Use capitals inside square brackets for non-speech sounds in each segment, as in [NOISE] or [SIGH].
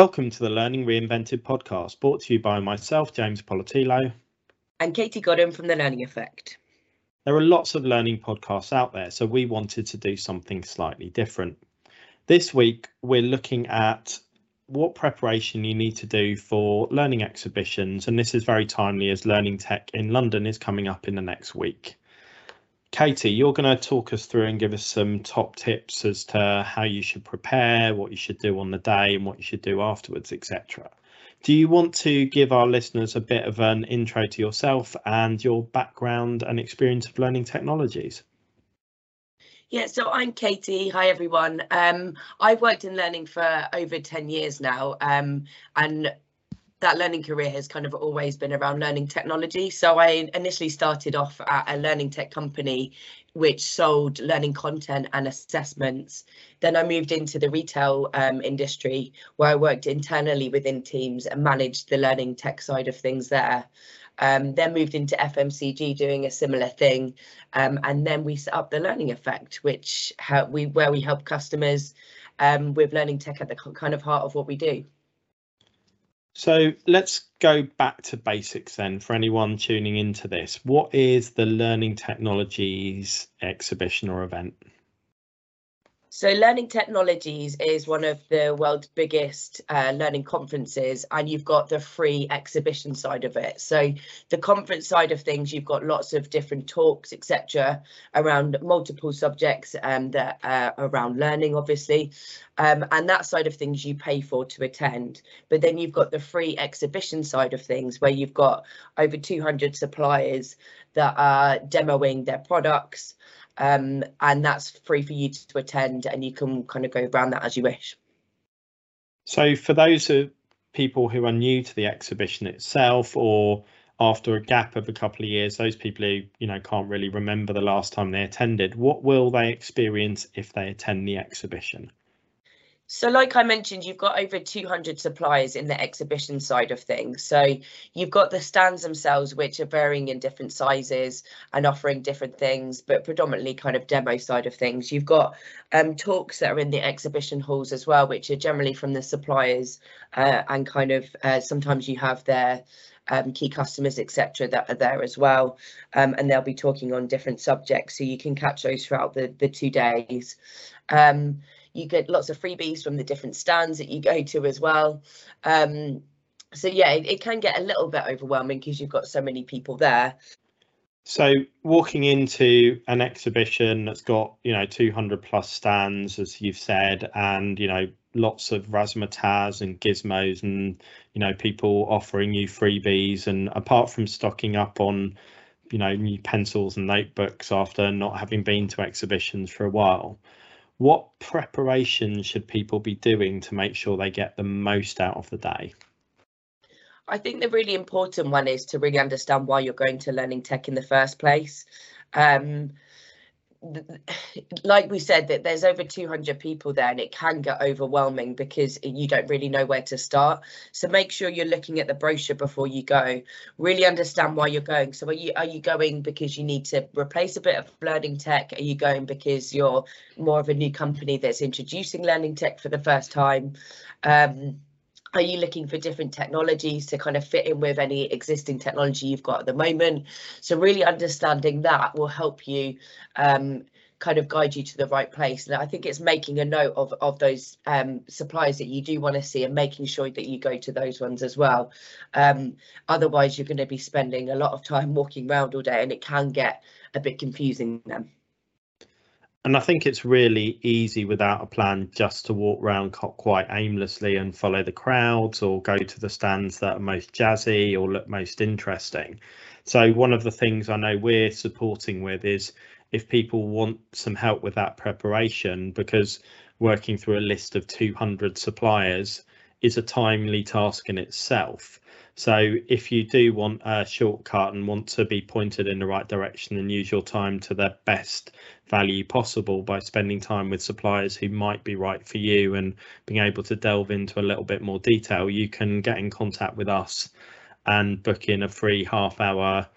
Welcome to the Learning Reinvented podcast, brought to you by myself, James Poletyllo. And Katie Godden from The Learning Effect. There are lots of learning podcasts out there, so we wanted to do something slightly different. This week, we're looking at what preparation you need to do for learning exhibitions, and this is very timely as Learning Tech in London is coming up in the next week. Katie, you're going to talk us through and give us some top tips as to how you should prepare, what you should do on the day, and what you should do afterwards, etc. Do you want to give our listeners a bit of an intro to yourself and your background and experience of learning technologies? Yeah, so I'm Katie. Hi, everyone. Um, I've worked in learning for over 10 years now, um, and that learning career has kind of always been around learning technology. So I initially started off at a learning tech company which sold learning content and assessments. Then I moved into the retail um, industry where I worked internally within teams and managed the learning tech side of things there. Um, then moved into FMCG doing a similar thing. Um, and then we set up the Learning Effect, which we where we help customers um, with learning tech at the kind of heart of what we do. So let's go back to basics then for anyone tuning into this. What is the Learning Technologies exhibition or event? So Learning Technologies is one of the world's biggest uh, learning conferences and you've got the free exhibition side of it. So the conference side of things, you've got lots of different talks, etc., around multiple subjects um, uh, around learning, obviously. Um, and that side of things you pay for to attend. But then you've got the free exhibition side of things where you've got over 200 suppliers that are demoing their products um, and that's free for you to attend and you can kind of go around that as you wish. So for those people who are new to the exhibition itself or after a gap of a couple of years, those people who you know can't really remember the last time they attended, what will they experience if they attend the exhibition? So like I mentioned, you've got over 200 suppliers in the exhibition side of things. So you've got the stands themselves, which are varying in different sizes and offering different things, but predominantly kind of demo side of things. You've got um, talks that are in the exhibition halls as well, which are generally from the suppliers uh, and kind of uh, sometimes you have their um, key customers, etc., that are there as well. Um, and they'll be talking on different subjects. So you can catch those throughout the, the two days. Um, you get lots of freebies from the different stands that you go to as well. Um, so yeah, it, it can get a little bit overwhelming because you've got so many people there. So walking into an exhibition that's got, you know, 200 plus stands, as you've said, and, you know, lots of razzmatazz and gizmos and, you know, people offering you freebies. And apart from stocking up on, you know, new pencils and notebooks after not having been to exhibitions for a while, what preparation should people be doing to make sure they get the most out of the day? I think the really important one is to really understand why you're going to learning tech in the first place. Um, [SIGHS] like we said that there's over 200 people there and it can get overwhelming because you don't really know where to start. So make sure you're looking at the brochure before you go. Really understand why you're going. So are you are you going because you need to replace a bit of learning tech? Are you going because you're more of a new company that's introducing learning tech for the first time? Um, are you looking for different technologies to kind of fit in with any existing technology you've got at the moment? So really understanding that will help you um, kind of guide you to the right place. And I think it's making a note of, of those um, supplies that you do want to see and making sure that you go to those ones as well. Um, otherwise, you're going to be spending a lot of time walking around all day and it can get a bit confusing then and I think it's really easy without a plan just to walk around quite aimlessly and follow the crowds or go to the stands that are most jazzy or look most interesting. So one of the things I know we're supporting with is if people want some help with that preparation because working through a list of 200 suppliers is a timely task in itself. So if you do want a shortcut and want to be pointed in the right direction and use your time to the best value possible by spending time with suppliers who might be right for you and being able to delve into a little bit more detail, you can get in contact with us and book in a free half hour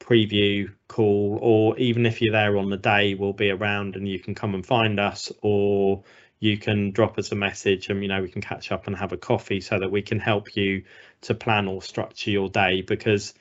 preview call or even if you're there on the day we'll be around and you can come and find us or you can drop us a message and you know we can catch up and have a coffee so that we can help you to plan or structure your day because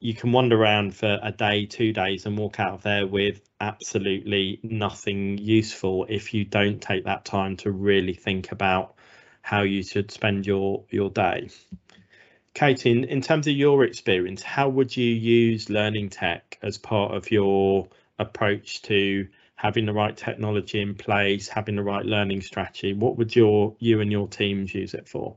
you can wander around for a day, two days, and walk out of there with absolutely nothing useful if you don't take that time to really think about how you should spend your your day. Katie, in, in terms of your experience, how would you use learning tech as part of your approach to having the right technology in place, having the right learning strategy? What would your you and your teams use it for?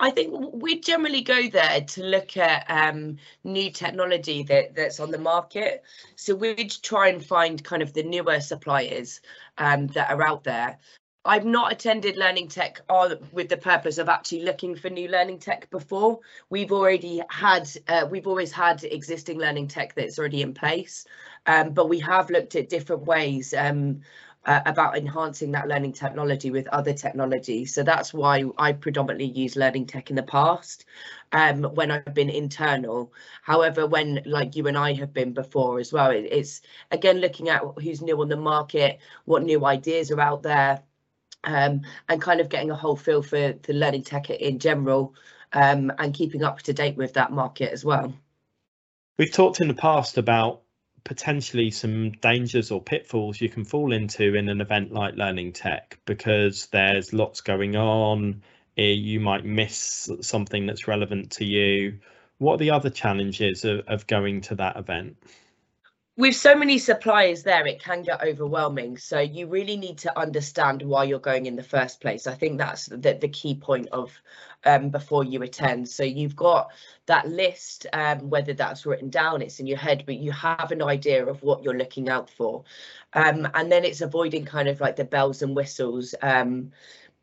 I think we generally go there to look at um, new technology that, that's on the market. So we'd try and find kind of the newer suppliers um, that are out there. I've not attended learning tech with the purpose of actually looking for new learning tech before. We've already had, uh, we've always had existing learning tech that's already in place, um, but we have looked at different ways um, uh, about enhancing that learning technology with other technology. So that's why I predominantly use learning tech in the past um, when I've been internal. However, when like you and I have been before as well, it, it's again looking at who's new on the market, what new ideas are out there, um, and kind of getting a whole feel for the learning tech in general um, and keeping up to date with that market as well. We've talked in the past about potentially some dangers or pitfalls you can fall into in an event like Learning Tech because there's lots going on. Eh, you might miss something that's relevant to you. What are the other challenges of, of going to that event? With so many suppliers there, it can get overwhelming. So you really need to understand why you're going in the first place. I think that's the, the key point of um, before you attend. So you've got that list, um, whether that's written down, it's in your head, but you have an idea of what you're looking out for. Um, and then it's avoiding kind of like the bells and whistles um,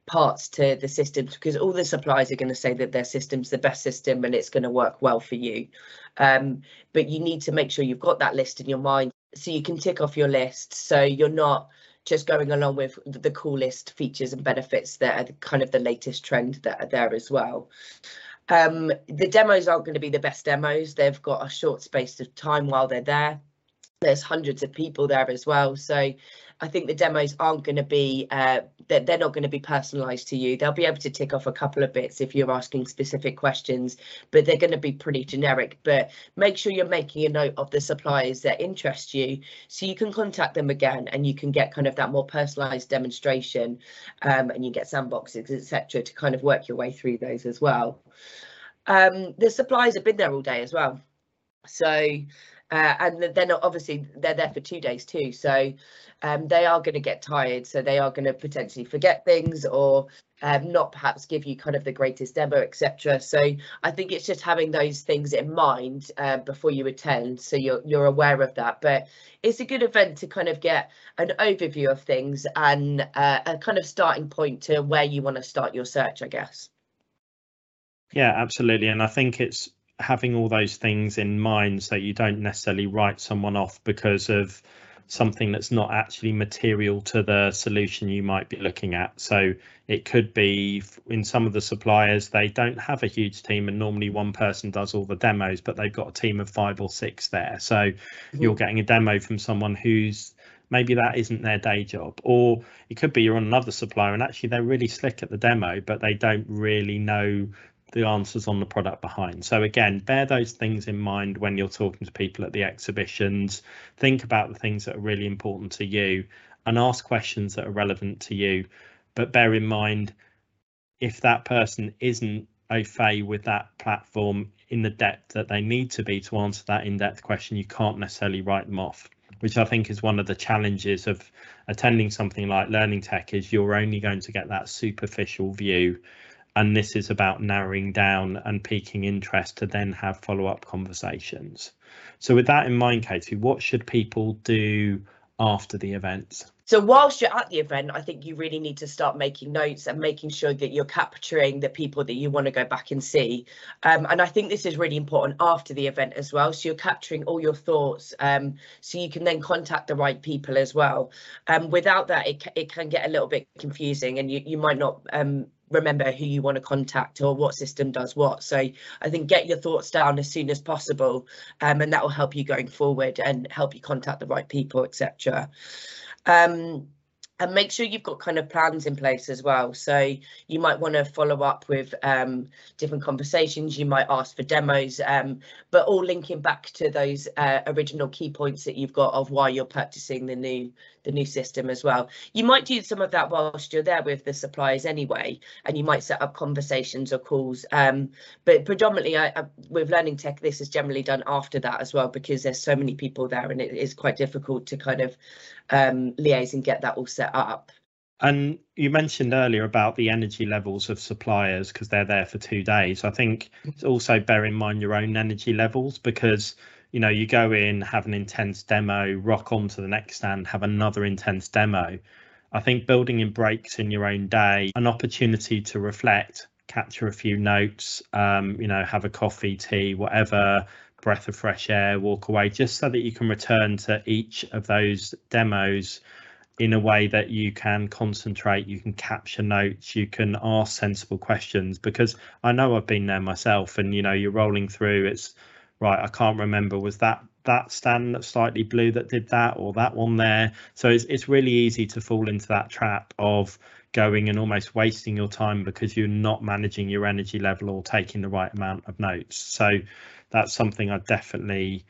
parts to the systems because all the suppliers are going to say that their system's the best system and it's going to work well for you. Um, but you need to make sure you've got that list in your mind so you can tick off your list so you're not just going along with the coolest features and benefits that are kind of the latest trend that are there as well. Um, the demos aren't going to be the best demos. They've got a short space of time while they're there. There's hundreds of people there as well. So I think the demos aren't going to be uh, they're, they're not going to be personalized to you. They'll be able to tick off a couple of bits if you're asking specific questions, but they're going to be pretty generic. But make sure you're making a note of the suppliers that interest you, so you can contact them again and you can get kind of that more personalized demonstration, um, and you get sandboxes, etc., to kind of work your way through those as well. Um, the suppliers have been there all day as well, so uh, and then obviously they're there for two days too. So um, they are going to get tired so they are going to potentially forget things or um, not perhaps give you kind of the greatest demo etc so i think it's just having those things in mind uh, before you attend so you're you're aware of that. But it's a good event to kind of get an overview of things and uh, a kind of starting point to where you want to start your search i guess. Yeah absolutely. And i think it's having all those things in mind so you don't necessarily write someone off because of something that's not actually material to the solution you might be looking at. So it could be in some of the suppliers, they don't have a huge team and normally one person does all the demos, but they've got a team of five or six there. So mm-hmm. you're getting a demo from someone who's maybe that isn't their day job or it could be you're on another supplier and actually they're really slick at the demo but they don't really know the answers on the product behind. So again, bear those things in mind when you're talking to people at the exhibitions. Think about the things that are really important to you and ask questions that are relevant to you. But bear in mind, if that person isn't au fait with that platform in the depth that they need to be to answer that in-depth question, you can't necessarily write them off which I think is one of the challenges of attending something like Learning Tech is you're only going to get that superficial view and this is about narrowing down and piquing interest to then have follow-up conversations. So with that in mind, Katie, what should people do after the event? So whilst you're at the event, I think you really need to start making notes and making sure that you're capturing the people that you want to go back and see. Um, and I think this is really important after the event as well. So you're capturing all your thoughts um, so you can then contact the right people as well. Um, without that, it, it can get a little bit confusing and you, you might not um, remember who you want to contact or what system does what. So I think get your thoughts down as soon as possible um, and that will help you going forward and help you contact the right people, etc. Um, and make sure you've got kind of plans in place as well. So you might want to follow up with um, different conversations. You might ask for demos, um, but all linking back to those uh, original key points that you've got of why you're purchasing the new the new system as well. You might do some of that whilst you're there with the suppliers anyway, and you might set up conversations or calls. Um, but predominantly, I, I, with Learning Tech, this is generally done after that as well because there's so many people there, and it is quite difficult to kind of um, liaise and get that all set up. And you mentioned earlier about the energy levels of suppliers because they're there for two days. I think also bear in mind your own energy levels because you know you go in, have an intense demo, rock on to the next stand, have another intense demo. I think building in breaks in your own day, an opportunity to reflect, capture a few notes, um, you know, have a coffee, tea, whatever, breath of fresh air, walk away, just so that you can return to each of those demos in a way that you can concentrate, you can capture notes, you can ask sensible questions. Because I know I've been there myself, and you know, you're rolling through. It's right. I can't remember. Was that that stand that slightly blue that did that, or that one there? So it's it's really easy to fall into that trap of going and almost wasting your time because you're not managing your energy level or taking the right amount of notes. So that's something I definitely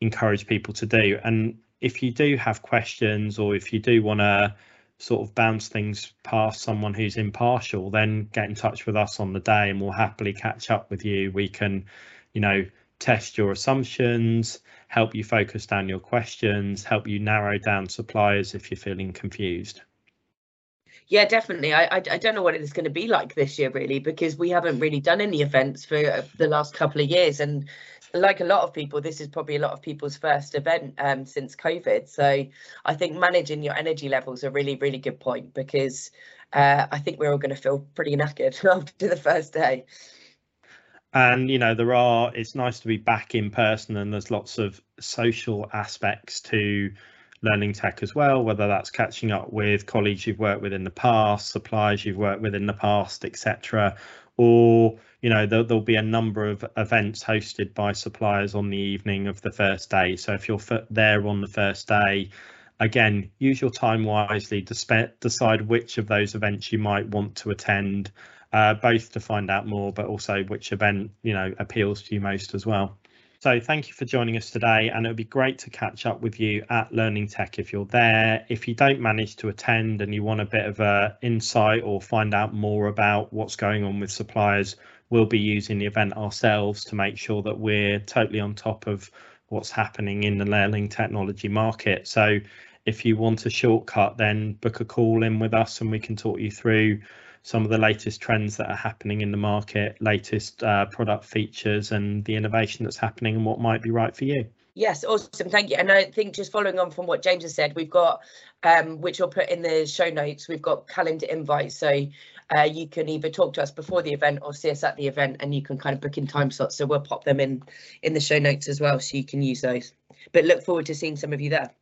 encourage people to do. And if you do have questions or if you do want to sort of bounce things past someone who's impartial, then get in touch with us on the day and we'll happily catch up with you. We can, you know, test your assumptions, help you focus down your questions, help you narrow down suppliers if you're feeling confused. Yeah, definitely. I, I, I don't know what it's going to be like this year, really, because we haven't really done any events for uh, the last couple of years, and like a lot of people, this is probably a lot of people's first event um, since COVID. So I think managing your energy levels a really, really good point because uh, I think we're all going to feel pretty knackered [LAUGHS] after the first day. And you know, there are. It's nice to be back in person, and there's lots of social aspects to learning tech as well, whether that's catching up with colleagues you've worked with in the past, suppliers you've worked with in the past, etc. Or you know there, will be a number of events hosted by suppliers on the evening of the first day. So if you're there on the first day, again, use your time wisely. Decide which of those events you might want to attend, uh, both to find out more, but also which event you know appeals to you most as well. So thank you for joining us today, and it would be great to catch up with you at Learning Tech if you're there. If you don't manage to attend and you want a bit of a insight or find out more about what's going on with suppliers, we'll be using the event ourselves to make sure that we're totally on top of what's happening in the learning technology market. So if you want a shortcut, then book a call in with us and we can talk you through some of the latest trends that are happening in the market, latest uh, product features, and the innovation that's happening and what might be right for you. Yes, awesome. Thank you. And I think just following on from what James has said, we've got, um, which we'll put in the show notes, we've got calendar invites. So uh, you can either talk to us before the event or see us at the event and you can kind of book in time slots. So we'll pop them in in the show notes as well so you can use those. But look forward to seeing some of you there.